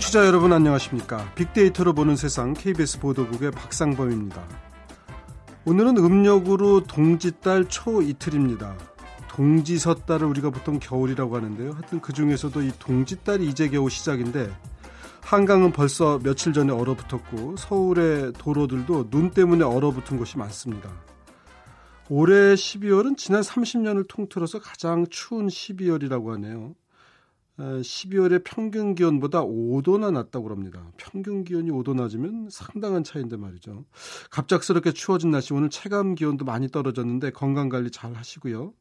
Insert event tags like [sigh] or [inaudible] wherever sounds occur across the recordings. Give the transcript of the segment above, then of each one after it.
청취자 여러분 안녕하십니까? 빅데이터로 보는 세상 KBS 보도국의 박상범입니다. 오늘은 음력으로 동짓달 초 이틀입니다. 동지섣달을 우리가 보통 겨울이라고 하는데요. 하여튼 그 중에서도 이 동짓달이 이제 겨우 시작인데 한강은 벌써 며칠 전에 얼어붙었고 서울의 도로들도 눈 때문에 얼어붙은 곳이 많습니다. 올해 12월은 지난 30년을 통틀어서 가장 추운 12월이라고 하네요. 12월의 평균 기온보다 5도나 낮다고 합니다. 평균 기온이 5도 낮으면 상당한 차이인데 말이죠. 갑작스럽게 추워진 날씨 오늘 체감 기온도 많이 떨어졌는데 건강 관리 잘 하시고요.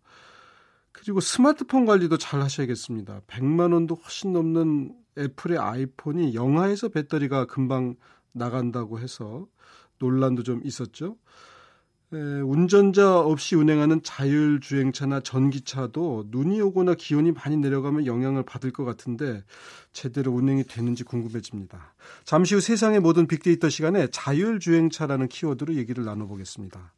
그리고 스마트폰 관리도 잘 하셔야겠습니다. 100만 원도 훨씬 넘는 애플의 아이폰이 영하에서 배터리가 금방 나간다고 해서 논란도 좀 있었죠. 에, 운전자 없이 운행하는 자율주행차나 전기차도 눈이 오거나 기온이 많이 내려가면 영향을 받을 것 같은데 제대로 운행이 되는지 궁금해집니다. 잠시 후 세상의 모든 빅데이터 시간에 자율주행차라는 키워드로 얘기를 나눠보겠습니다.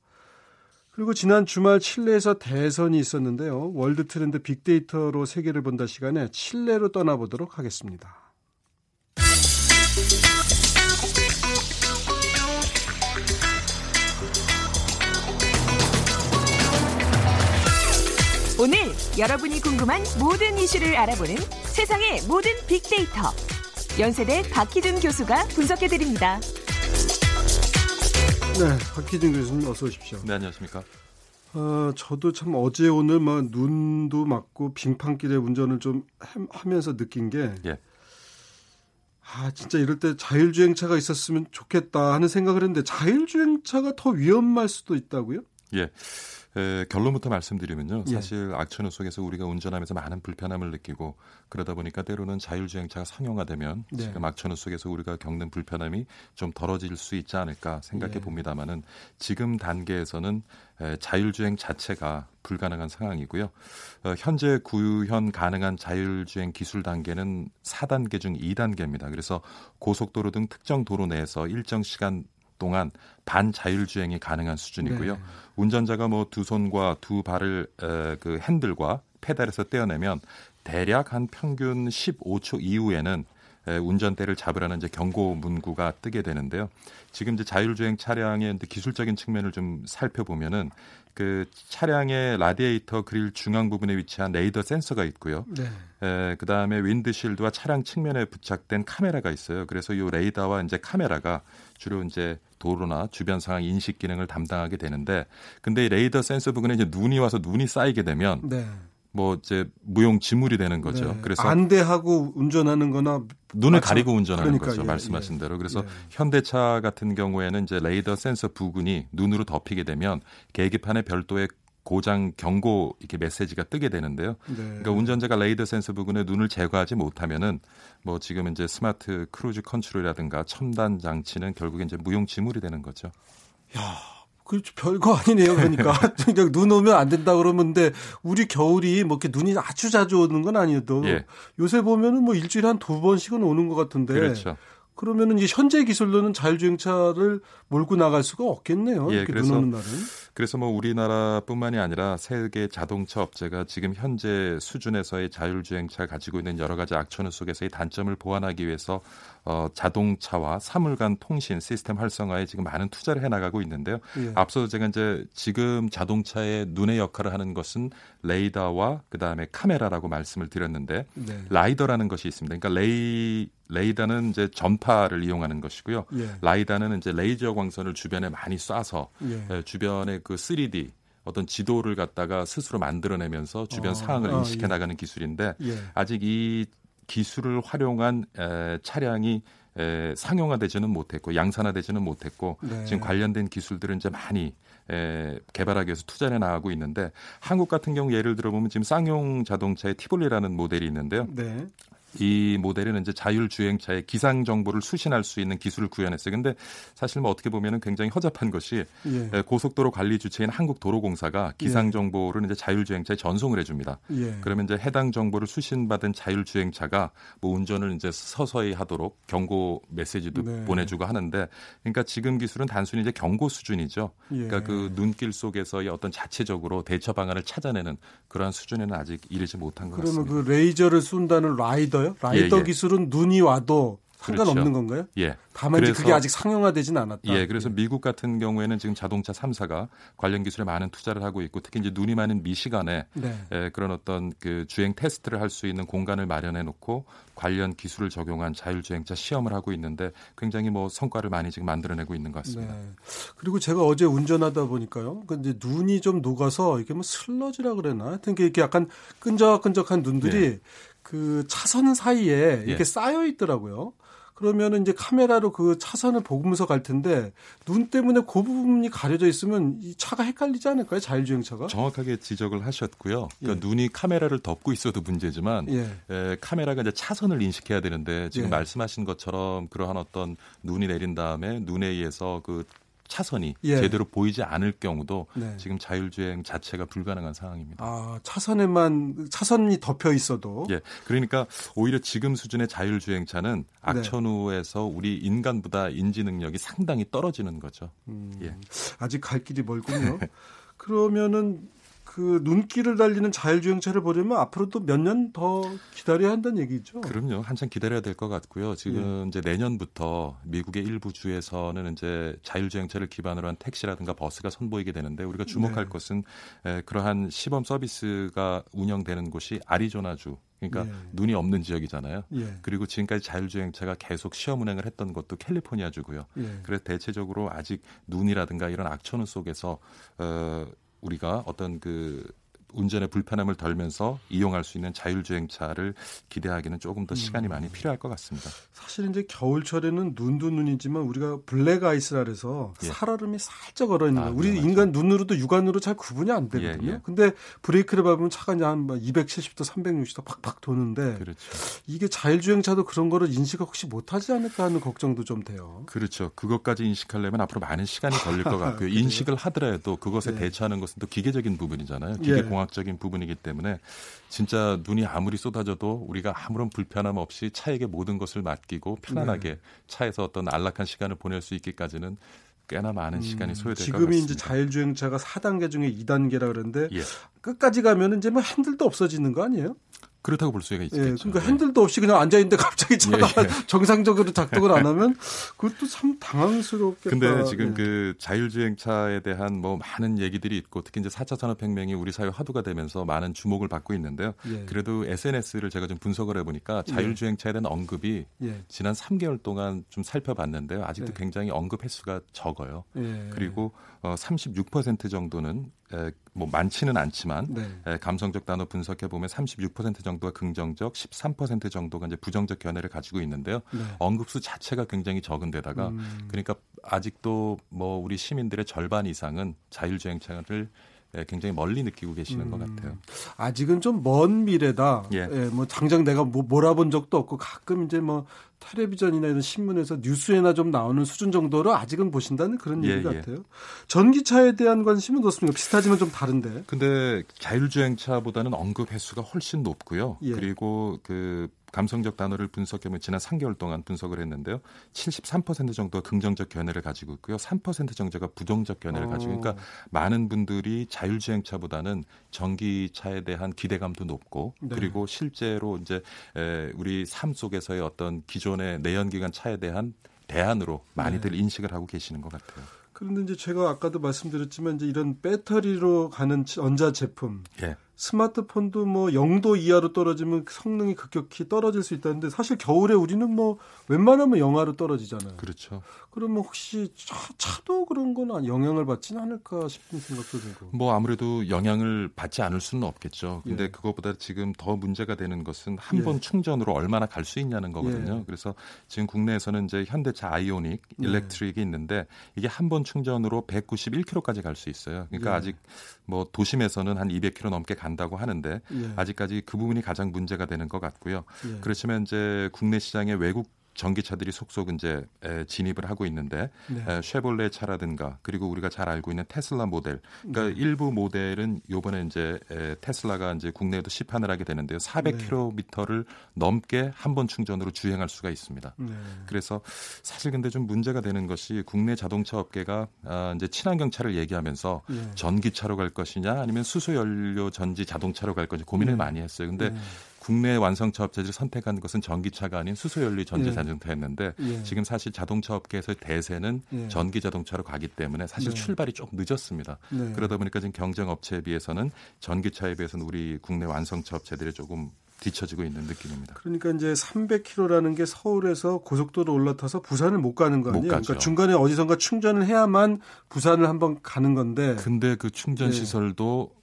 그리고 지난 주말 칠레에서 대선이 있었는데요. 월드 트렌드 빅데이터로 세계를 본다 시간에 칠레로 떠나보도록 하겠습니다. 오늘 여러분이 궁금한 모든 이슈를 알아보는 세상의 모든 빅데이터. 연세대 박희준 교수가 분석해드립니다. 네, 박희준 교수님 어서 오십시오. 네, 안녕하십니까. 어, 저도 참 어제 오늘 막 눈도 맞고 빙판길에 운전을 좀 하면서 느낀 게 예. 아, 진짜 이럴 때 자율주행차가 있었으면 좋겠다 하는 생각을 했는데 자율주행차가 더 위험할 수도 있다고요? 예. 에, 결론부터 말씀드리면요. 예. 사실 악천후 속에서 우리가 운전하면서 많은 불편함을 느끼고 그러다 보니까 때로는 자율주행차가 상용화되면 네. 지금 악천후 속에서 우리가 겪는 불편함이 좀 덜어질 수 있지 않을까 생각해 예. 봅니다만은 지금 단계에서는 에, 자율주행 자체가 불가능한 상황이고요. 어, 현재 구현 가능한 자율주행 기술 단계는 4단계 중 2단계입니다. 그래서 고속도로 등 특정 도로 내에서 일정 시간 동안 반자율주행이 가능한 수준이고요. 네. 운전자가 뭐 두 손과 두 발을 에, 그 핸들과 페달에서 떼어내면 대략 한 평균 15초 이후에는 에, 운전대를 잡으라는 이제 경고 문구가 뜨게 되는데요. 지금 이제 자율주행 차량의 기술적인 측면을 좀 살펴보면은 그 차량의 라디에이터 그릴 중앙 부분에 위치한 레이더 센서가 있고요. 네. 에, 그다음에 윈드실드와 차량 측면에 부착된 카메라가 있어요. 그래서 이 레이더와 이제 카메라가 주로 이제 도로나 주변 상황 인식 기능을 담당하게 되는데 근데 이 레이더 센서 부분에 이제 눈이 와서 눈이 쌓이게 되면 네. 뭐 이제 무용 지물이 되는 거죠. 네. 그래서 안대하고 운전하는 거나 눈을 마찬- 가리고 운전하는 그러니까, 거죠. 예, 말씀하신 예. 대로. 그래서 예. 현대차 같은 경우에는 이제 레이더 센서 부근이 눈으로 덮이게 되면 계기판에 별도의 고장 경고 이렇게 메시지가 뜨게 되는데요. 네. 그러니까 운전자가 레이더 센서 부근에 눈을 제거하지 못하면은 뭐 지금 이제 smart cruise control이라든가 첨단 장치는 결국에 이제 무용지물이 되는 거죠. 야, 그 별거 아니네요. 그러니까 [laughs] 그냥 눈 오면 안 된다 그러면 근데 우리 겨울이 뭐 이렇게 눈이 아주 자주 오는 건 아니어도 예. 요새 보면은 뭐 일주일에 한 두 번씩은 오는 것 같은데 그렇죠. 그러면은 이제 현재 기술로는 자율주행차를 몰고 나갈 수가 없겠네요. 예, 이렇게 그래서 눈 오는 날은. 그래서 뭐 우리나라뿐만이 아니라 세계 자동차 업체가 지금 현재 수준에서의 자율주행차를 가지고 있는 여러 가지 악천후 속에서의 단점을 보완하기 위해서 어, 자동차와 사물간 통신 시스템 활성화에 지금 많은 투자를 해나가고 있는데요. 예. 앞서도 제가 이제 지금 자동차의 눈의 역할을 하는 것은 레이더와 그 다음에 카메라라고 말씀을 드렸는데 네. LiDAR라는 것이 있습니다. 그러니까 레이 레이더는 이제 전파를 이용하는 것이고요. 예. LiDAR는 이제 레이저 광선을 주변에 많이 쏴서 예. 에, 주변의 그 3D 어떤 지도를 갖다가 스스로 만들어내면서 주변 어, 상황을 아, 인식해 예. 나가는 기술인데 예. 아직 이 기술을 활용한 에, 차량이 에, 상용화되지는 못했고 양산화되지는 못했고 네. 지금 관련된 기술들은 이제 많이 에, 개발하기 위해서 투자를 나가고 있는데 한국 같은 경우 예를 들어보면 지금 쌍용 자동차의 티볼리라는 모델이 있는데요. 네. 이 모델은 이제 자율주행차의 기상 정보를 수신할 수 있는 기술을 구현했어요. 근데 사실 뭐 어떻게 보면은 굉장히 허접한 것이 예. 에, 고속도로 관리 주체인 한국도로공사가 기상 정보를 이제 자율주행차에 전송을 해줍니다. 예. 그러면 이제 해당 정보를 수신받은 자율주행차가 뭐 운전을 이제 서서히 하도록 경고 메시지도 네. 보내주고 하는데, 그러니까 지금 기술은 단순히 이제 경고 수준이죠. 예. 그러니까 그 눈길 속에서의 어떤 자체적으로 대처 방안을 찾아내는 그러한 수준에는 아직 이르지 못한 것 그러면 같습니다. 그 레이저를 쏜다는 라이더 있어요? 라이더 예, 예. 기술은 눈이 와도 상관없는 그렇죠. 건가요? 예. 다만 그래서- 그게 아직 상용화되진 않았다. 예, 그래서 미국 같은 경우에는 지금 자동차 3사가 관련 기술에 많은 투자를 하고 있고 특히 이제 눈이 많은 미시간에 네. 에, 그런 어떤 그 주행 테스트를 할 수 있는 공간을 마련해 놓고 관련 기술을 적용한 자율주행차 시험을 하고 있는데 굉장히 뭐 성과를 많이 지금 만들어내고 있는 것 같습니다. 네. 그리고 제가 어제 운전하다 보니까요. 그 이제 눈이 좀 녹아서 이게 뭐 슬러지라 그래나 하여튼 이게 이렇게 약간 끈적끈적한 눈들이 그 차선 사이에 이렇게 예. 쌓여 있더라고요. 그러면은 이제 카메라로 그 차선을 보면서 갈 텐데 눈 때문에 그 부분이 가려져 있으면 이 차가 헷갈리지 않을까요? 자율주행차가? 정확하게 지적을 하셨고요. 그러니까 예. 눈이 카메라를 덮고 있어도 문제지만 예. 에, 카메라가 이제 차선을 인식해야 되는데 지금 예. 말씀하신 것처럼 그러한 어떤 눈이 내린 다음에 눈에 의해서 그 차선이 예. 제대로 보이지 않을 경우도 네. 지금 자율주행 자체가 불가능한 상황입니다. 아, 차선에만 차선이 덮여 있어도 예, 그러니까 오히려 지금 수준의 자율주행차는 네. 악천후에서 우리 인간보다 인지 능력이 상당히 떨어지는 거죠. 음, 예. 아직 갈 길이 멀군요. [laughs] 그러면은 그 눈길을 달리는 자율주행차를 보려면 앞으로도 몇 년 더 기다려야 한다는 얘기죠. 그럼요. 한참 기다려야 될 것 같고요. 지금 예. 이제 내년부터 미국의 일부 주에서는 이제 자율주행차를 기반으로 한 택시라든가 버스가 선보이게 되는데 우리가 주목할 네. 것은 에, 그러한 시범 서비스가 운영되는 곳이 아리조나주. 그러니까 예. 눈이 없는 지역이잖아요. 예. 그리고 지금까지 자율주행차가 계속 시험 운행을 했던 것도 캘리포니아주고요. 예. 그래서 대체적으로 아직 눈이라든가 이런 악천후 속에서 어, 우리가 어떤 그 운전의 불편함을 덜면서 이용할 수 있는 자율주행차를 기대하기는 조금 더 시간이 많이 필요할 것 같습니다. 사실 이제 겨울철에는 눈도 눈이지만 우리가 블랙 아이스라 그래서 예. 살얼음이 살짝 얼어 있는 아, 거예요. 우리 맞아요. 인간 눈으로도 육안으로 잘 구분이 안 되거든요. 예, 예. 근데 브레이크를 밟으면 차가 이제 한 270도, 360도 팍팍 도는데 그렇죠. 이게 자율주행차도 그런 거를 인식을 혹시 못하지 않을까 하는 걱정도 좀 돼요. 그렇죠. 그것까지 인식하려면 앞으로 많은 시간이 걸릴 것 [laughs] 같고요. 인식을 하더라도 그것에 네. 대처하는 것은 또 기계적인 부분이잖아요. 예. 기계 공학 적인 부분이기 때문에 진짜 눈이 아무리 쏟아져도 우리가 아무런 불편함 없이 차에게 모든 것을 맡기고 편안하게 네. 차에서 어떤 안락한 시간을 보낼 수 있기까지는 꽤나 많은 시간이 소요될 것 음, 지금이 같습니다. 이제 자율주행차가 4단계 중에 2단계라 그러는데 예. 끝까지 가면 이제 뭐 핸들도 없어지는 거 아니에요? 그렇다고 볼 수가 예, 있겠죠. 그러니까 네. 핸들도 없이 그냥 앉아 있는데 갑자기 차가 [laughs] 예, 예. [laughs] 정상적으로 작동을 안 하면 그것도 참 당황스럽겠다. 근데 지금 예. 그 자율주행차에 대한 뭐 많은 얘기들이 있고 특히 이제 4차 산업혁명이 우리 사회 화두가 되면서 많은 주목을 받고 있는데요. 예. 그래도 SNS를 제가 좀 분석을 해보니까 자율주행차에 대한 언급이 예. 지난 3개월 동안 좀 살펴봤는데요. 아직도 네. 굉장히 언급 횟수가 적어요. 예. 그리고 어, 36% 정도는 에, 뭐 많지는 않지만 네. 에, 감성적 단어 분석해 보면 36% 정도가 긍정적, 13% 정도가 이제 부정적 견해를 가지고 있는데요. 네. 언급수 자체가 굉장히 적은데다가 음. 그러니까 아직도 뭐 우리 시민들의 절반 이상은 자율주행차를 에, 굉장히 멀리 느끼고 계시는 것 음. 같아요. 아직은 좀 먼 미래다. 예. 예. 뭐 당장 내가 뭐 몰아본 적도 없고 가끔 이제 뭐 텔레비전이나 이런 신문에서 뉴스에나 좀 나오는 수준 정도로 아직은 보신다는 그런 예, 얘기 예. 같아요. 전기차에 대한 관심은 어떻습니까? 비슷하지만 좀 다른데. 근데 자율주행차보다는 언급 횟수가 훨씬 높고요. 예. 그리고 그 감성적 단어를 분석해보면 지난 3개월 동안 분석을 했는데요. 73% 정도가 긍정적 견해를 가지고 있고요. 3% 정도가 부정적 견해를 어. 가지고 그러니까 많은 분들이 자율주행차보다는 전기차에 대한 기대감도 높고 네. 그리고 실제로 이제 에, 우리 삶 속에서의 어떤 기존의 내연기관 차에 대한 대안으로 많이들 네. 인식을 하고 계시는 것 같아요. 그런데 이제 제가 아까도 말씀드렸지만 이제 이런 배터리로 가는 전자 제품 예. 스마트폰도 뭐 0도 이하로 떨어지면 성능이 급격히 떨어질 수 있다는데 사실 겨울에 우리는 뭐 웬만하면 영하로 떨어지잖아요. 그렇죠. 그러면 혹시 차, 차도 그런 건 영향을 받지는 않을까 싶은 생각도 들고. 뭐 아무래도 영향을 받지 않을 수는 없겠죠. 근데 예. 그것보다 지금 더 문제가 되는 것은 한 예. 번 충전으로 얼마나 갈 수 있냐는 거거든요. 예. 그래서 지금 국내에서는 이제 현대차 아이오닉 예. 일렉트릭이 있는데 이게 한 번 충전으로 191km까지 갈 수 있어요. 그러니까 예. 아직 뭐 도심에서는 한 200km 넘게 간다고 하는데 예. 아직까지 그 부분이 가장 문제가 되는 것 같고요. 예. 그렇지만 이제 국내 시장에 외국 전기차들이 속속 이제 에, 진입을 하고 있는데 네. 에, 쉐볼레 차라든가 그리고 우리가 잘 알고 있는 테슬라 모델 그러니까 네. 일부 모델은 요번에 이제 에, 테슬라가 이제 국내에도 시판을 하게 되는데요. 400km를 넘게 한 번 충전으로 주행할 수가 있습니다. 네. 그래서 사실 근데 좀 문제가 되는 것이 국내 자동차 업계가 아, 이제 친환경 차를 얘기하면서 예. 전기차로 갈 것이냐 아니면 수소 연료 전지 자동차로 갈 것이냐 고민을 네. 많이 했어요. 근데 네. 국내 완성차 업체들이 선택한 것은 전기차가 아닌 수소연료 전지 예. 자동차였는데 예. 지금 사실 자동차 업계에서 대세는 예. 전기 자동차로 가기 때문에 사실 네. 출발이 조금 늦었습니다. 네. 그러다 보니까 지금 경쟁 업체에 비해서는 전기차에 비해서는 우리 국내 완성차 업체들이 조금 뒤처지고 있는 느낌입니다. 그러니까 이제 300km라는 게 서울에서 고속도로 올라타서 부산을 못 가는 거 아니에요? 그러니까 중간에 어디선가 충전을 해야만 부산을 한번 가는 건데. 근데 그 충전 네. 시설도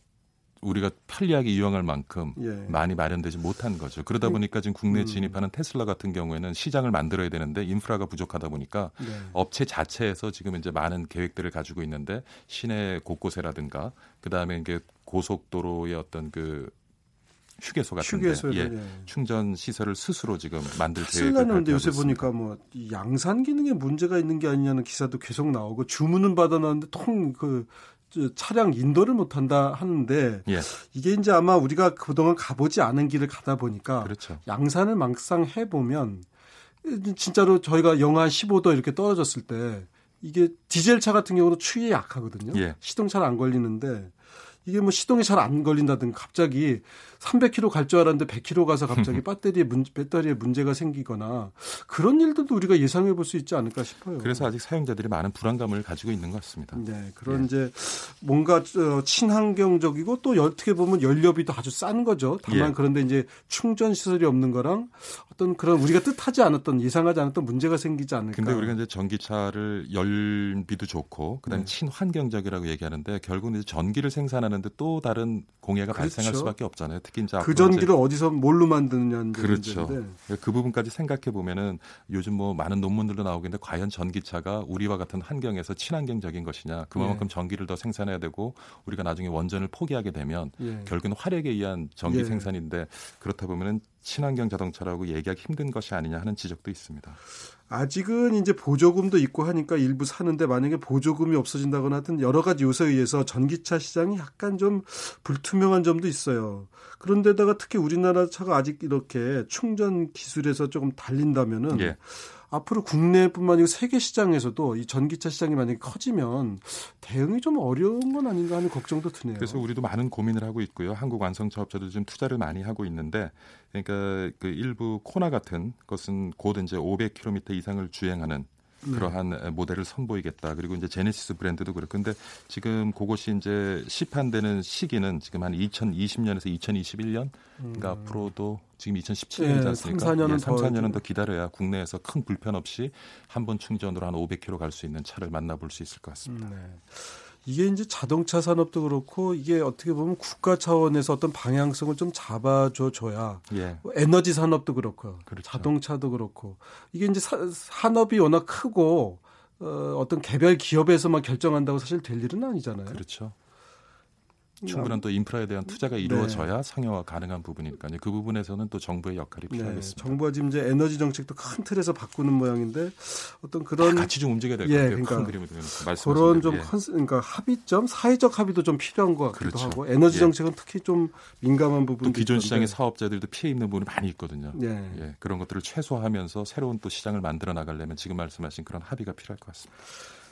우리가 편리하게 이용할 만큼 예. 많이 마련되지 못한 거죠. 그러다 그 보니까 지금 국내에 음. 진입하는 테슬라 같은 경우에는 시장을 만들어야 되는데 인프라가 부족하다 보니까 네. 업체 자체에서 지금 이제 많은 계획들을 가지고 있는데 시내 곳곳에라든가 그다음에 이게 고속도로의 어떤 그 휴게소 같은데 휴게소 예, 예. 충전 시설을 스스로 지금 만들 계획을 데 요새 보니까 뭐 양산 기능에 문제가 있는 게 아니냐는 기사도 계속 나오고 주문은 받아놨는데 통 그 차량 인도를 못한다 하는데 예. 이게 이제 아마 우리가 그동안 가보지 않은 길을 가다 보니까 그렇죠. 양산을 막상 해보면 진짜로 저희가 영하 15도 이렇게 떨어졌을 때 이게 디젤 차 같은 경우는 추위에 약하거든요. 예. 시동 잘안 걸리는데 이게 뭐 시동이 잘 안 걸린다든가 갑자기 300km 갈 줄 알았는데 100km 가서 갑자기 [laughs] 배터리에 문, 배터리에 문제가 생기거나 그런 일들도 우리가 예상해 볼 수 있지 않을까 싶어요. 그래서 아직 사용자들이 많은 불안감을 가지고 있는 것 같습니다. 네, 그런 예. 이제 뭔가 친환경적이고 또 어떻게 보면 연료비도 아주 싼 거죠. 다만 예. 그런데 이제 충전 시설이 없는 거랑 어떤 그런 우리가 뜻하지 않았던 예상하지 않았던 문제가 생기지 않을까. 근데 우리가 이제 전기차를 열비도 좋고 그다음에 네. 친환경적이라고 얘기하는데 결국은 이제 전기를 생산하는데 또 다른 공해가 그렇죠. 발생할 수밖에 없잖아요. 특히 이제 그 전기를 어디서 뭘로 만드느냐는 그렇죠. 문제인데. 그 부분까지 생각해 보면은 요즘 뭐 많은 논문들도 나오겠는데 과연 전기차가 우리와 같은 환경에서 친환경적인 것이냐 그만큼 예. 전기를 더 생산해야 되고 우리가 나중에 원전을 포기하게 되면 예. 결국은 화력에 의한 전기 예. 생산인데 그렇다 보면은 친환경 자동차라고 얘기하기 힘든 것이 아니냐 하는 지적도 있습니다. 아직은 이제 보조금도 있고 하니까 일부 사는데 만약에 보조금이 없어진다거나 하여튼 여러 가지 요소에 의해서 전기차 시장이 약간 좀 불투명한 점도 있어요. 그런데다가 특히 우리나라 차가 아직 이렇게 충전 기술에서 조금 달린다면은 예. 앞으로 국내뿐만 아니고 세계 시장에서도 이 전기차 시장이 만약에 커지면 대응이 좀 어려운 건 아닌가 하는 걱정도 드네요. 그래서 우리도 많은 고민을 하고 있고요. 한국 완성차 업체도 좀 투자를 많이 하고 있는데 그러니까 그 일부 코나 같은 것은 곧 이제 500km 이상을 주행하는 네. 그러한 모델을 선보이겠다. 그리고 이제 제네시스 브랜드도 그렇고 근데 지금 그것이 이제 시판되는 시기는 지금 한 2020년에서 2021년 그러니까 음. 앞으로도 지금 2017년이지 않습니까? 3, 4년은, 예, 3, 4년은 더 기다려야 국내에서 큰 불편 없이 한 번 충전으로 한 500km 갈 수 있는 차를 만나볼 수 있을 것 같습니다. 음, 네. 이게 이제 자동차 산업도 그렇고 이게 어떻게 보면 국가 차원에서 어떤 방향성을 좀 잡아줘 줘야 예. 에너지 산업도 그렇고 그렇죠. 자동차도 그렇고 이게 이제 사, 산업이 워낙 크고 어, 어떤 개별 기업에서만 결정한다고 사실 될 일은 아니잖아요. 그렇죠. 충분한 또 인프라에 대한 투자가 네. 이루어져야 네. 상용화 가능한 부분이니까요. 그 부분에서는 또 정부의 역할이 네. 필요하겠습니다. 정부가 지금 이제 에너지 정책도 큰 틀에서 바꾸는 모양인데 어떤 그런 같이 좀 움직여야 될것 예, 같아요. 그러니까 큰 그림을 그런 좀 예. 컨, 그러니까 합의점, 사회적 합의도 좀 필요한 것 같기도 그렇죠. 하고 에너지 예. 정책은 예. 특히 좀 민감한 부분도 또 기존 시장의 사업자들도 피해 입는 부분이 많이 있거든요. 예. 예. 그런 것들을 최소화하면서 새로운 또 시장을 만들어 나가려면 지금 말씀하신 그런 합의가 필요할 것 같습니다.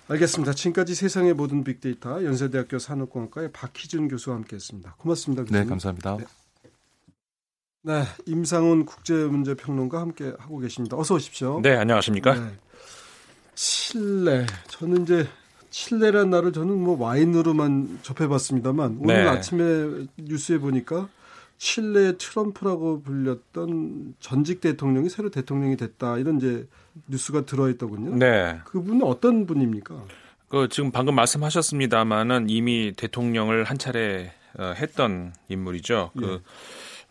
알겠습니다. 지금까지 세상의 모든 빅데이터 연세대학교 산업공학과의 박희준 교수와 함께했습니다. 고맙습니다. 교수님. 네, 감사합니다. 네. 네, 임상훈 국제문제평론가 함께 하고 계십니다. 어서 오십시오. 네, 안녕하십니까? 네. 칠레. 저는 이제 칠레란 나를 저는 뭐 와인으로만 접해봤습니다만 오늘 네. 아침에 뉴스에 보니까 칠레 트럼프라고 불렸던 전직 대통령이 새로 대통령이 됐다 이런 이제 뉴스가 들어있더군요. 네. 그분은 어떤 분입니까? 그 지금 방금 말씀하셨습니다마는 이미 대통령을 한 차례 어, 했던 인물이죠. 그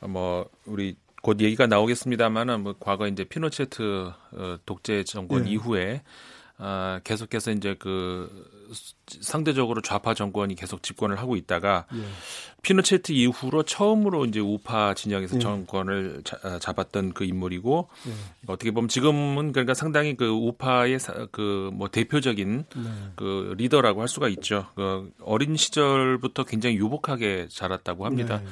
뭐 우리 곧 얘기가 나오겠습니다마는 뭐 과거 이제 피노체트 어, 독재 정권 예. 이후에 아, 계속해서 이제 그 상대적으로 좌파 정권이 계속 집권을 하고 있다가 예. 피노체트 이후로 처음으로 이제 우파 진영에서 예. 정권을 자, 아, 잡았던 그 인물이고 예. 어떻게 보면 지금은 그러니까 상당히 그 우파의 그 뭐 대표적인 네. 그 리더라고 할 수가 있죠. 그 어린 시절부터 굉장히 유복하게 자랐다고 합니다. 네.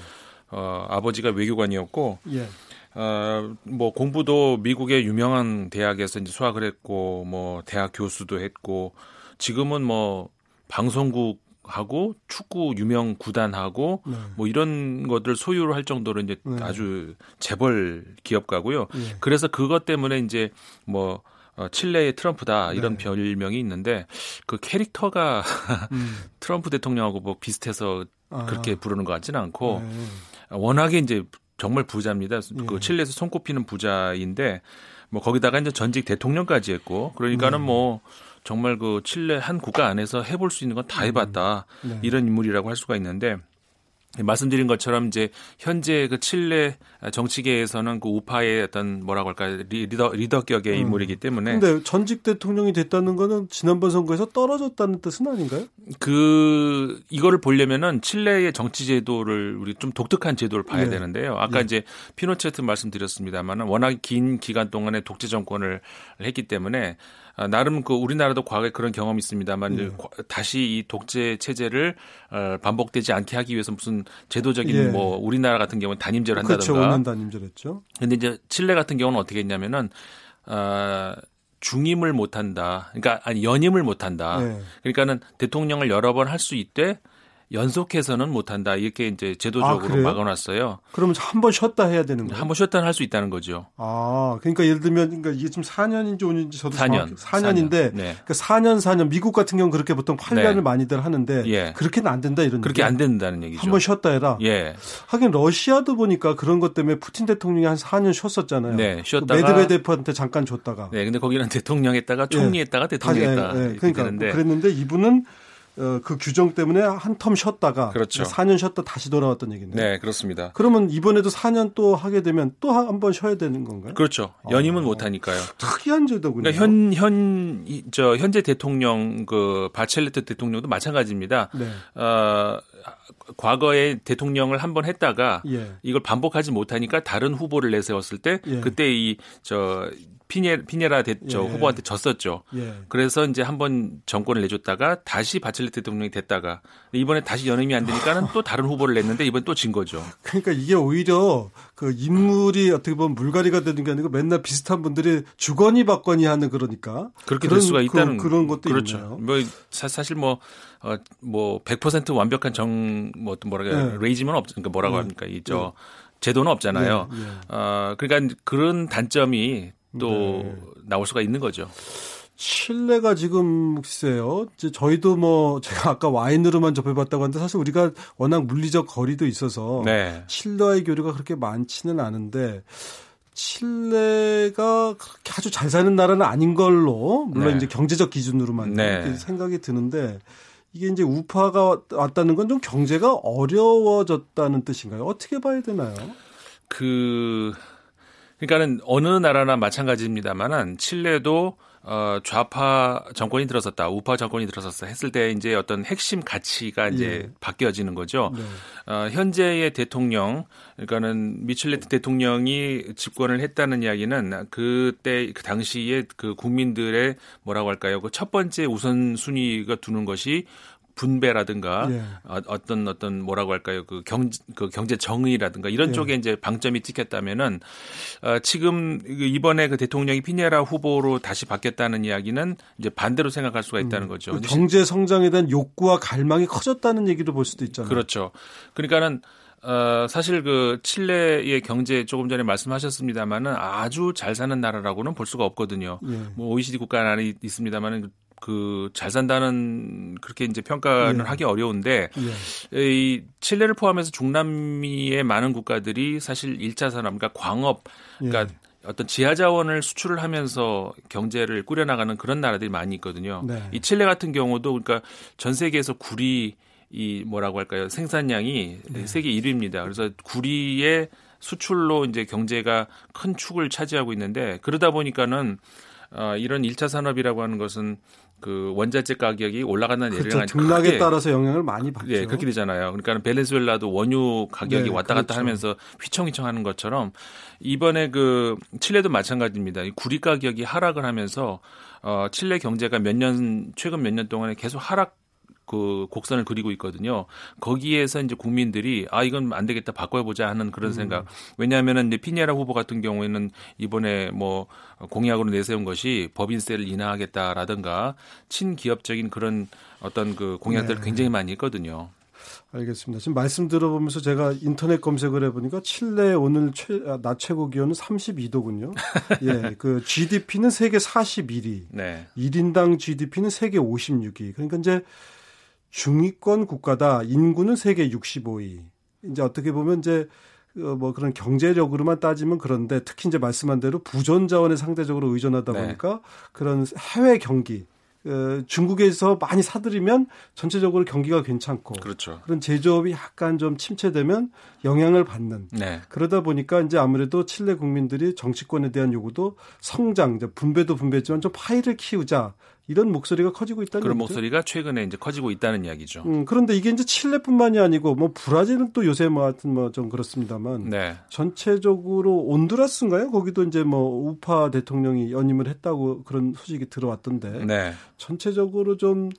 어, 아버지가 외교관이었고 예. 어, 뭐 공부도 미국의 유명한 대학에서 이제 수학을 했고 뭐 대학 교수도 했고 지금은 뭐 방송국 하고 축구 유명 구단하고 네. 뭐 이런 것들 소유를 할 정도로 이제 네. 아주 재벌 기업가고요. 예. 그래서 그것 때문에 이제 뭐 어, 칠레의 트럼프다 이런 네. 별명이 있는데 그 캐릭터가 음. [laughs] 트럼프 대통령하고 뭐 비슷해서 아. 그렇게 부르는 것 같지는 않고 네. 워낙에 이제 정말 부자입니다. 예. 그 칠레에서 손꼽히는 부자인데 뭐 거기다가 이제 전직 대통령까지 했고 그러니까는 네. 뭐 정말 그 칠레 한 국가 안에서 해볼 수 있는 건 다 해봤다 네. 이런 인물이라고 할 수가 있는데 말씀드린 것처럼 이제 현재 그 칠레 정치계에서는 그 우파의 어떤 뭐라고 할까요 리- 리더 리더격의 음. 인물이기 때문에 근데 전직 대통령이 됐다는 거는 지난번 선거에서 떨어졌다는 뜻은 아닌가요? 그 이거를 보려면은 칠레의 정치 제도를 우리 좀 독특한 제도를 봐야 예. 되는데요. 아까 예. 이제 피노체트 말씀드렸습니다만은 워낙 긴 기간 동안에 독재 정권을 했기 때문에 아, 나름 그 우리나라도 과거에 그런 경험이 있습니다만 예. 다시 이 독재 체제를 어, 반복되지 않게 하기 위해서 무슨 제도적인 예. 뭐 우리나라 같은 경우는 단임제를 그렇죠. 한다든가 5년 단임제랬죠. 근데 이제 칠레 같은 경우는 어떻게 했냐면은 아 중임을 못 한다. 그러니까 아니 연임을 못 한다. 네. 그러니까는 대통령을 여러 번 할 수 있되 연속해서는 못 한다. 이렇게 이제 아, 제도적으로 그래요? 막아 놨어요. 그러면 한 번 쉬었다 해야 되는 거예요? 한 번 쉬었다는 할수 있다는 거죠. 아, 그러니까 예를 들면 그러니까 이게 지금 4년인지 5년인지 저도 4년. 4년인데 네. 그러니까 4년 4년 미국 같은 경우는 그렇게 보통 8년을 네. 많이들 하는데 예. 그렇게는 안 된다 이런 그렇게 얘기예요? 안 된다는 얘기죠. 한 번 쉬었다 해라. 예. 하긴 러시아도 보니까 그런 것 때문에 푸틴 대통령이 한 4년 쉬었었잖아요. 네, 그 쉬었다가 메드베데프한테 잠깐 줬다가 네, 근데 거기는 대통령 했다가 총리 했다가 다- 대통령 예, 했다가 예, 이렇게 그러니까 되는데 그랬는데 이분은 어, 그 규정 때문에 한 텀 쉬었다가 그렇죠. 4년 쉬었다 다시 돌아왔던 얘기인데. 네, 그렇습니다. 그러면 이번에도 4년 또 하게 되면 또 한 번 쉬어야 되는 건가요? 그렇죠. 연임은 못 하니까요. 특이한 제도군요. 그러니까 현, 현, 이- 저, 현재 대통령, 그, 바첼레트 대통령도 마찬가지입니다. 네. 어, 과거에 대통령을 한 번 했다가 예. 이걸 반복하지 못하니까 다른 후보를 내세웠을 때 예. 그때 이, 저, 피네, 피네라 대, 저 예. 후보한테 졌었죠. 예. 그래서 이제 한 번 정권을 내줬다가 다시 바첼레트 대통령이 됐다가 이번에 다시 연임이 안 되니까는 또 다른 후보를 냈는데 이번 또진 거죠. 그러니까 이게 오히려 그 인물이 어떻게 보면 물갈이가 되는 게 아니고 맨날 비슷한 분들이 주거니 받거니 하는 그러니까 그렇게 될 수가 있다는 그, 런 것도 그렇죠. 있네요. 뭐 사, 사실 뭐 어, 뭐100% 완벽한 정뭐 뭐라고 해야 네. 레이지는 없 그러니까 뭐라고 네. 합니까? 이저 제도는 없잖아요. 예, 예. 어, 그러니까 그런 단점이 또 네. 나올 수가 있는 거죠. 칠레가 지금 글쎄요. 이제 저희도 뭐 제가 아까 와인으로만 접해봤다고 하는데 사실 우리가 워낙 물리적 거리도 있어서 네. 칠레와의 교류가 그렇게 많지는 않은데 칠레가 그렇게 아주 잘 사는 나라는 아닌 걸로 물론 네. 이제 경제적 기준으로만 네. 생각이 드는데 이게 이제 우파가 왔다는 건 좀 경제가 어려워졌다는 뜻인가요? 어떻게 봐야 되나요? 그 그러니까는 어느 나라나 마찬가지입니다만은 칠레도 어 좌파 정권이 들어섰다, 우파 정권이 들어섰다 했을 때 이제 어떤 핵심 가치가 이제 예. 바뀌어지는 거죠. 네. 어, 현재의 대통령, 그러니까는 미첼레트 대통령이 집권을 했다는 이야기는 그때 그 당시에 그 국민들의 뭐라고 할까요? 그 첫 번째 우선 순위가 두는 것이 분배라든가 예. 어, 어떤 어떤 뭐라고 할까요? 그 경, 그 경제 정의라든가 이런 예. 쪽에 이제 방점이 찍혔다면은 어, 지금 그 이번에 그 대통령이 피네라 후보로 다시 바뀌었다는 이야기는 이제 반대로 생각할 수가 있다는 거죠. 그 경제 성장에 대한 욕구와 갈망이 커졌다는 얘기도 볼 수도 있잖아요. 그렇죠. 그러니까는 어, 사실 그 칠레의 경제 조금 전에 말씀하셨습니다만은 아주 잘 사는 나라라고는 볼 수가 없거든요. 예. 뭐 OECD 국가 안에 있습니다만은 그 잘 산다는 그렇게 이제 평가는 예. 하기 어려운데 예. 이 칠레를 포함해서 중남미의 많은 국가들이 사실 1차 산업 그러니까 광업 그러니까 예. 어떤 지하 자원을 수출을 하면서 경제를 꾸려나가는 그런 나라들이 많이 있거든요. 네. 이 칠레 같은 경우도 그러니까 전 세계에서 구리 이 뭐라고 할까요? 생산량이 네. 세계 1위입니다. 그래서 구리의 수출로 이제 경제가 큰 축을 차지하고 있는데 그러다 보니까는 어, 이런 1차 산업이라고 하는 것은 그 원자재 가격이 올라가나 그렇죠. 내려가나 등락에 크게 따라서 영향을 많이 받죠. 예, 그렇게 되잖아요. 그러니까 베네수엘라도 원유 가격이 네, 왔다 갔다 그렇죠. 하면서 휘청휘청 하는 것처럼 이번에 그 칠레도 마찬가지입니다. 이 구리 가격이 하락을 하면서 어 칠레 경제가 몇 년 최근 몇 년 동안에 계속 하락 그 곡선을 그리고 있거든요. 거기에서 이제 국민들이 아 이건 안 되겠다 바꿔보자 하는 그런 음. 생각. 왜냐하면은 이제 피니에라 후보 같은 경우에는 이번에 뭐 공약으로 내세운 것이 법인세를 인하하겠다라든가 친기업적인 그런 어떤 그 공약들을 네. 굉장히 많이 했거든요. 알겠습니다. 지금 말씀 들어보면서 제가 인터넷 검색을 해보니까 칠레 오늘 최, 아, 낮 최고 기온은 32도군요. [laughs] 예, 그 GDP는 세계 41위, 네. 1인당 GDP는 세계 56위. 그러니까 이제 중위권 국가다. 인구는 세계 65위. 이제 어떻게 보면 이제 어, 뭐 그런 경제력으로만 따지면 그런데 특히 이제 말씀한 대로 부전 자원에 상대적으로 의존하다 네. 보니까 그런 해외 경기 어, 중국에서 많이 사들이면 전체적으로 경기가 괜찮고 그렇죠. 그런 제조업이 약간 좀 침체되면 영향을 받는 네. 그러다 보니까 이제 아무래도 칠레 국민들이 정치권에 대한 요구도 성장, 분배도 분배지만 좀 파이를 키우자 이런 목소리가 커지고 있다는 그런 얘기죠. 목소리가 최근에 이제 커지고 있다는 이야기죠. 음, 그런데 이게 이제 칠레뿐만이 아니고 뭐 브라질은 또 요새 뭐 하여튼 뭐 좀 그렇습니다만 네. 전체적으로 온두라스인가요? 거기도 이제 뭐 우파 대통령이 연임을 했다고 그런 소식이 들어왔던데 네. 전체적으로 좀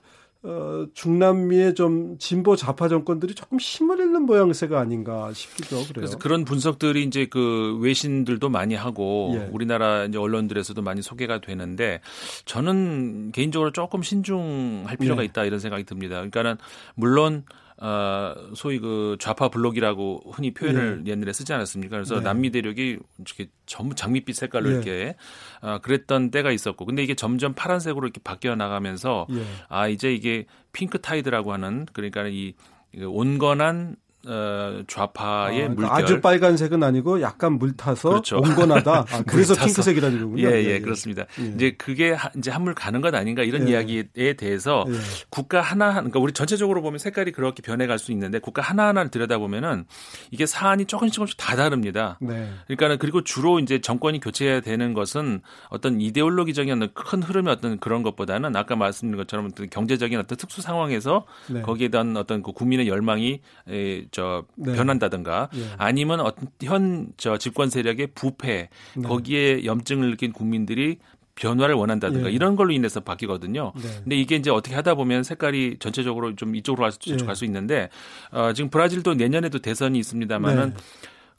어, 중남미의 좀 진보 좌파 정권들이 조금 힘을 잃는 모양새가 아닌가 싶기도 그래요. 그래서 그런 분석들이 이제 그 외신들도 많이 하고 예. 우리나라 이제 언론들에서도 많이 소개가 되는데 저는 개인적으로 조금 신중할 필요가 네. 있다 이런 생각이 듭니다. 그러니까는 물론 어, 소위 그 좌파 블록이라고 흔히 표현을 옛날에 쓰지 않았습니까? 그래서 네. 남미 대륙이 이렇게 전부 장밋빛 색깔로 예. 이렇게 어, 그랬던 때가 있었고, 근데 이게 점점 파란색으로 이렇게 바뀌어 나가면서 예. 아 이제 이게 pink tide라고 하는 그러니까 이 온건한 어, 좌파의 아, 물결 그러니까 아주 빨간색은 아니고 약간 물 타서 그렇죠. 온건하다. 아, [laughs] 그래서. 핑크색이라는 거군요. 예, 예, 그렇습니다. 예. 이제 그게 하- 이제 한물 가는 것 아닌가 이런 예. 이야기에 대해서 예. 국가 하나 그러니까 우리 전체적으로 보면 색깔이 그렇게 변해갈 수 있는데 국가 하나 하나를 들여다 보면은 이게 사안이 조금씩 조금씩 다 다릅니다. 네. 그러니까는 그리고 주로 이제 정권이 교체해야 되는 것은 어떤 이데올로기적인 어떤 큰 흐름의 어떤 그런 것보다는 아까 말씀드린 것처럼 경제적인 어떤 특수 상황에서 네. 거기에 대한 어떤 그 국민의 열망이 에, 저 네. 변한다든가 예. 아니면 어떤 현 저 집권 세력의 부패 네. 거기에 염증을 느낀 국민들이 변화를 원한다든가 예. 이런 걸로 인해서 바뀌거든요. 네. 근데 이게 이제 어떻게 하다 보면 색깔이 전체적으로 좀 이쪽으로 갈수 예. 갈수 있는데 어, 지금 브라질도 내년에도 대선이 있습니다만은 네.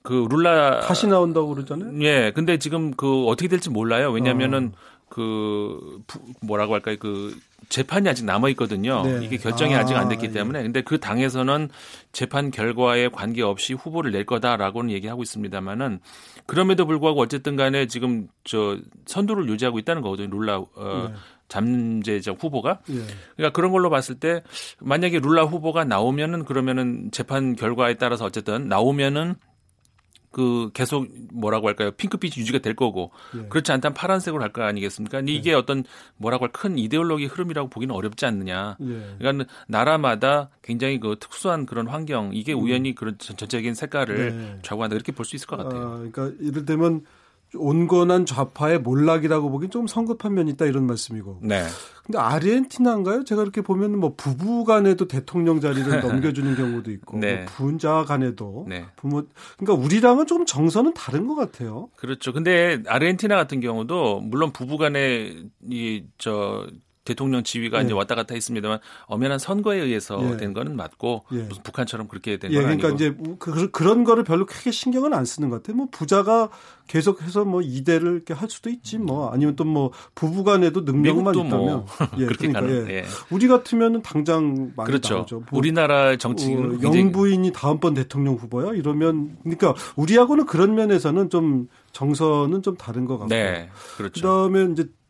그 룰라 다시 나온다고 그러잖아요. 예, 근데 지금 그 어떻게 될지 몰라요. 왜냐면은 그 부- 뭐라고 할까요? 그 재판이 아직 남아 있거든요. 네. 이게 결정이 아, 아, 직안 됐기 예. 때문에. 근데 그 당에서는 재판 결과에 관계없이 후보를 낼 거다라고는 얘기하고 있습니다만은 그럼에도 불구하고 어쨌든 간에 지금 저 선두를 유지하고 있다는 거거든요. 룰라 어 네. 잠재적 후보가. 예. 그러니까 그런 걸로 봤을 때 만약에 룰라 후보가 나오면은 그러면은 재판 결과에 따라서 어쨌든 나오면은 그 계속 뭐라고 할까요 핑크빛이 유지가 될 거고 예. 그렇지 않다면 파란색으로 갈 거 아니겠습니까? 근데 이게 어떤 뭐라고 할 큰 이데올로기 흐름이라고 보기는 어렵지 않느냐. 예. 그러니까 나라마다 굉장히 그 특수한 그런 환경 이게 우연히 그런 전- 전체적인 색깔을 음. 네. 좌우한다 이렇게 볼 수 있을 것 같아요. 아, 그러니까 이를테면 온건한 좌파의 몰락이라고 보기엔 좀 성급한 면이 있다 이런 말씀이고. 네. 근데 아르헨티나인가요? 제가 이렇게 보면 뭐 부부 간에도 대통령 자리를 [laughs] 넘겨주는 경우도 있고, 네. 뭐 부자 간에도 네. 부모. 그러니까 우리랑은 조금 정서는 다른 것 같아요. 그렇죠. 근데 아르헨티나 같은 경우도 물론 부부 간에 이 저 대통령 지위가 네. 이제 왔다 갔다 했습니다만 엄연한 선거에 의해서 예. 된 거는 맞고 예. 무슨 북한처럼 그렇게 된 예, 건 그러니까 아니고. 이제 그, 그런 거를 별로 크게 신경은 안 쓰는 것 같아요. 뭐 부자가 계속해서 뭐 이대를 이렇게 할 수도 있지 뭐 아니면 또 뭐 부부간에도 능력만 미국도 있다면 [laughs] 뭐 예, 그렇게 그러니까 가는 예. 예. 우리 같으면은 당장 많이 그렇죠. 나오죠. 뭐, 우리나라 정치는 어, 영부인이 다음번 대통령 후보야 이러면 그러니까 우리하고는 그런 면에서는 좀 정서는 좀 다른 것 같고 네. 그렇죠. 그다음에 이제 그, 어,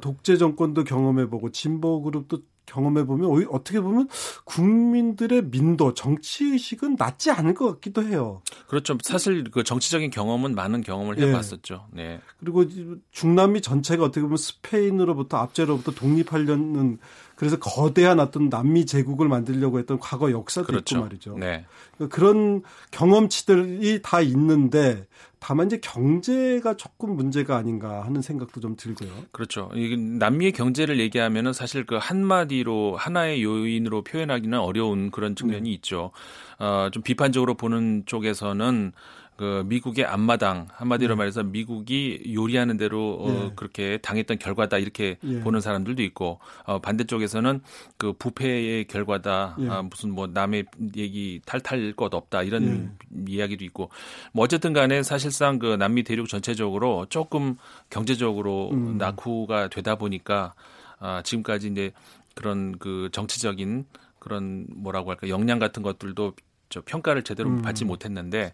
독재 정권도 경험해보고 진보 그룹도 경험해 보면 어떻게 보면 국민들의 민도 정치 의식은 낮지 않을 것 같기도 해요. 그렇죠. 사실 그 정치적인 경험은 많은 경험을 예. 해봤었죠. 네. 그리고 중남미 전체가 어떻게 보면 스페인으로부터 압제로부터 독립하려는 그래서 거대한 어떤 남미 제국을 만들려고 했던 과거 역사도 그렇죠. 있고 말이죠. 네. 그런 경험치들이 다 있는데 다만 이제 경제가 조금 문제가 아닌가 하는 생각도 좀 들고요. 그렇죠. 이 남미의 경제를 얘기하면은 사실 그 한마디로 하나의 요인으로 표현하기는 어려운 그런 측면이 있죠. 어, 좀 비판적으로 보는 쪽에서는 그 미국의 앞마당 한마디로 네. 말해서 미국이 요리하는 대로 어, 예. 그렇게 당했던 결과다 이렇게 예. 보는 사람들도 있고 어, 반대쪽에서는 그 부패의 결과다 예. 아, 무슨 뭐 남의 얘기 탈탈 것 없다 이런 이야기도 있고 뭐 어쨌든 간에 사실상 그 남미 대륙 전체적으로 조금 경제적으로 음. 낙후가 되다 보니까 아, 지금까지 이제 그런 그 정치적인 그런 뭐라고 할까 역량 같은 것들도 저 평가를 제대로 음. 받지 못했는데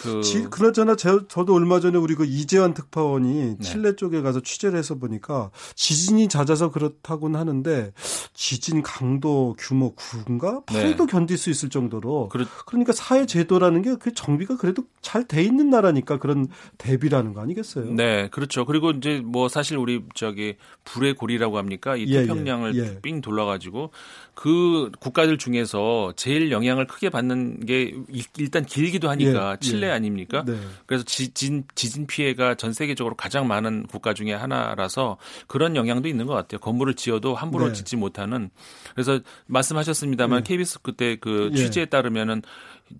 그 지, 그나저나 제, 저도 얼마 전에 우리 그 이재환 특파원이 네. 칠레 쪽에 가서 취재를 해서 보니까 지진이 잦아서 그렇다고는 하는데 지진 강도 규모 9인가 네. 8도 견딜 수 있을 정도로 그렇- 그러니까 사회 제도라는 게 그 정비가 그래도 잘 돼 있는 나라니까 그런 대비라는 거 아니겠어요? 네, 그렇죠. 그리고 이제 뭐 사실 우리 저기 불의 고리라고 합니까? 이 예, 태평양을 예, 예. 삥 둘러가지고 그 국가들 중에서 제일 영향을 크게 받는 게 일- 일단 길기도 하니까 예, 칠레 예. 아닙니까? 네. 그래서 지진 지진 피해가 전 세계적으로 가장 많은 국가 중에 하나라서 그런 영향도 있는 것 같아요. 건물을 지어도 함부로 네. 짓지 못하는. 그래서 말씀하셨습니다만 예. KBS 그때 그 예. 취재에 따르면은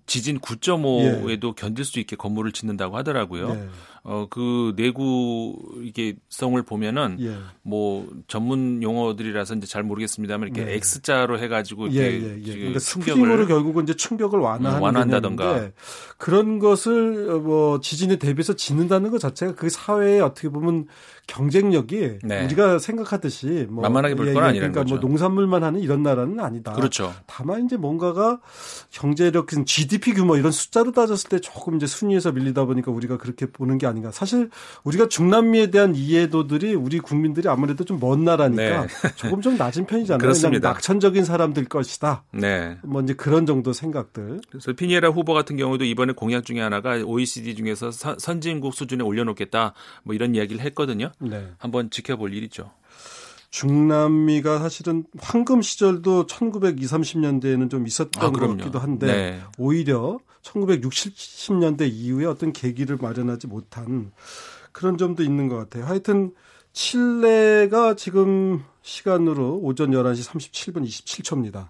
지진 9.5에도 견딜 수 있게 건물을 짓는다고 하더라고요. 네. 어, 그 내구 이게 성을 보면은 예. 뭐 전문 용어들이라서 이제 잘 모르겠습니다만 이렇게 네. X자로 해가지고 예, 이렇게 예, 예. 그러니까 충격을 결국은 이제 충격을 완화하는 음, 완화한다던가. 그런 것을 어, 뭐 지진에 대비해서 짓는다는 것 자체가 그 사회에 어떻게 보면 경쟁력이 네. 우리가 생각하듯이 뭐 만만하게 볼건 아니라는 그러니까 뭐 거죠. 농산물만 하는 이런 나라는 아니다. 그렇죠. 다만 이제 뭔가가 경제력, GDP 규모 이런 숫자로 따졌을 때 조금 이제 순위에서 밀리다 보니까 우리가 그렇게 보는 게 아닌가. 사실 우리가 중남미에 대한 이해도들이 우리 국민들이 아무래도 좀 먼 나라니까 네. [laughs] 조금 좀 낮은 편이잖아요. 그렇습니다. 낙천적인 사람들 것이다. 네. 뭐 이제 그런 정도 생각들. 그래서 피니에라 후보 같은 경우도 이번에 공약 중에 하나가 OECD 중에서 선- 선진국 수준에 올려놓겠다 뭐 이런 이야기를 했거든요. 네. 한번 지켜볼 일이죠. 중남미가 사실은 황금 시절도 1920, 30년대에는 좀 있었던 아, 것. 같기도 한데 네. 오히려 1960, 70년대 이후에 어떤 계기를 마련하지 못한 그런 점도 있는 것 같아요. 하여튼 칠레가 지금 시간으로 오전 11시 37분 27초입니다.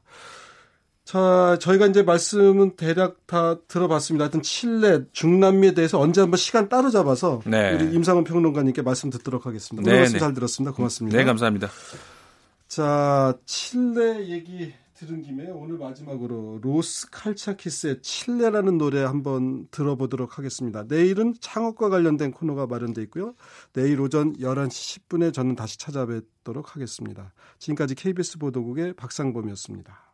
자, 저희가 이제 말씀은 대략 다 들어봤습니다. 하여튼 칠레, 중남미에 대해서 언제 한번 시간 따로 잡아서 네. 우리 임상훈 평론가님께 말씀 듣도록 하겠습니다. 네, 말씀 네. 잘 들었습니다. 고맙습니다. 네, 감사합니다. 자, 칠레 얘기 들은 김에 오늘 마지막으로 로스 칼차키스의 칠레라는 노래 한번 들어보도록 하겠습니다. 내일은 창업과 관련된 코너가 마련돼 있고요. 내일 오전 11시 10분에 저는 다시 찾아뵙도록 하겠습니다. 지금까지 KBS 보도국의 박상범이었습니다.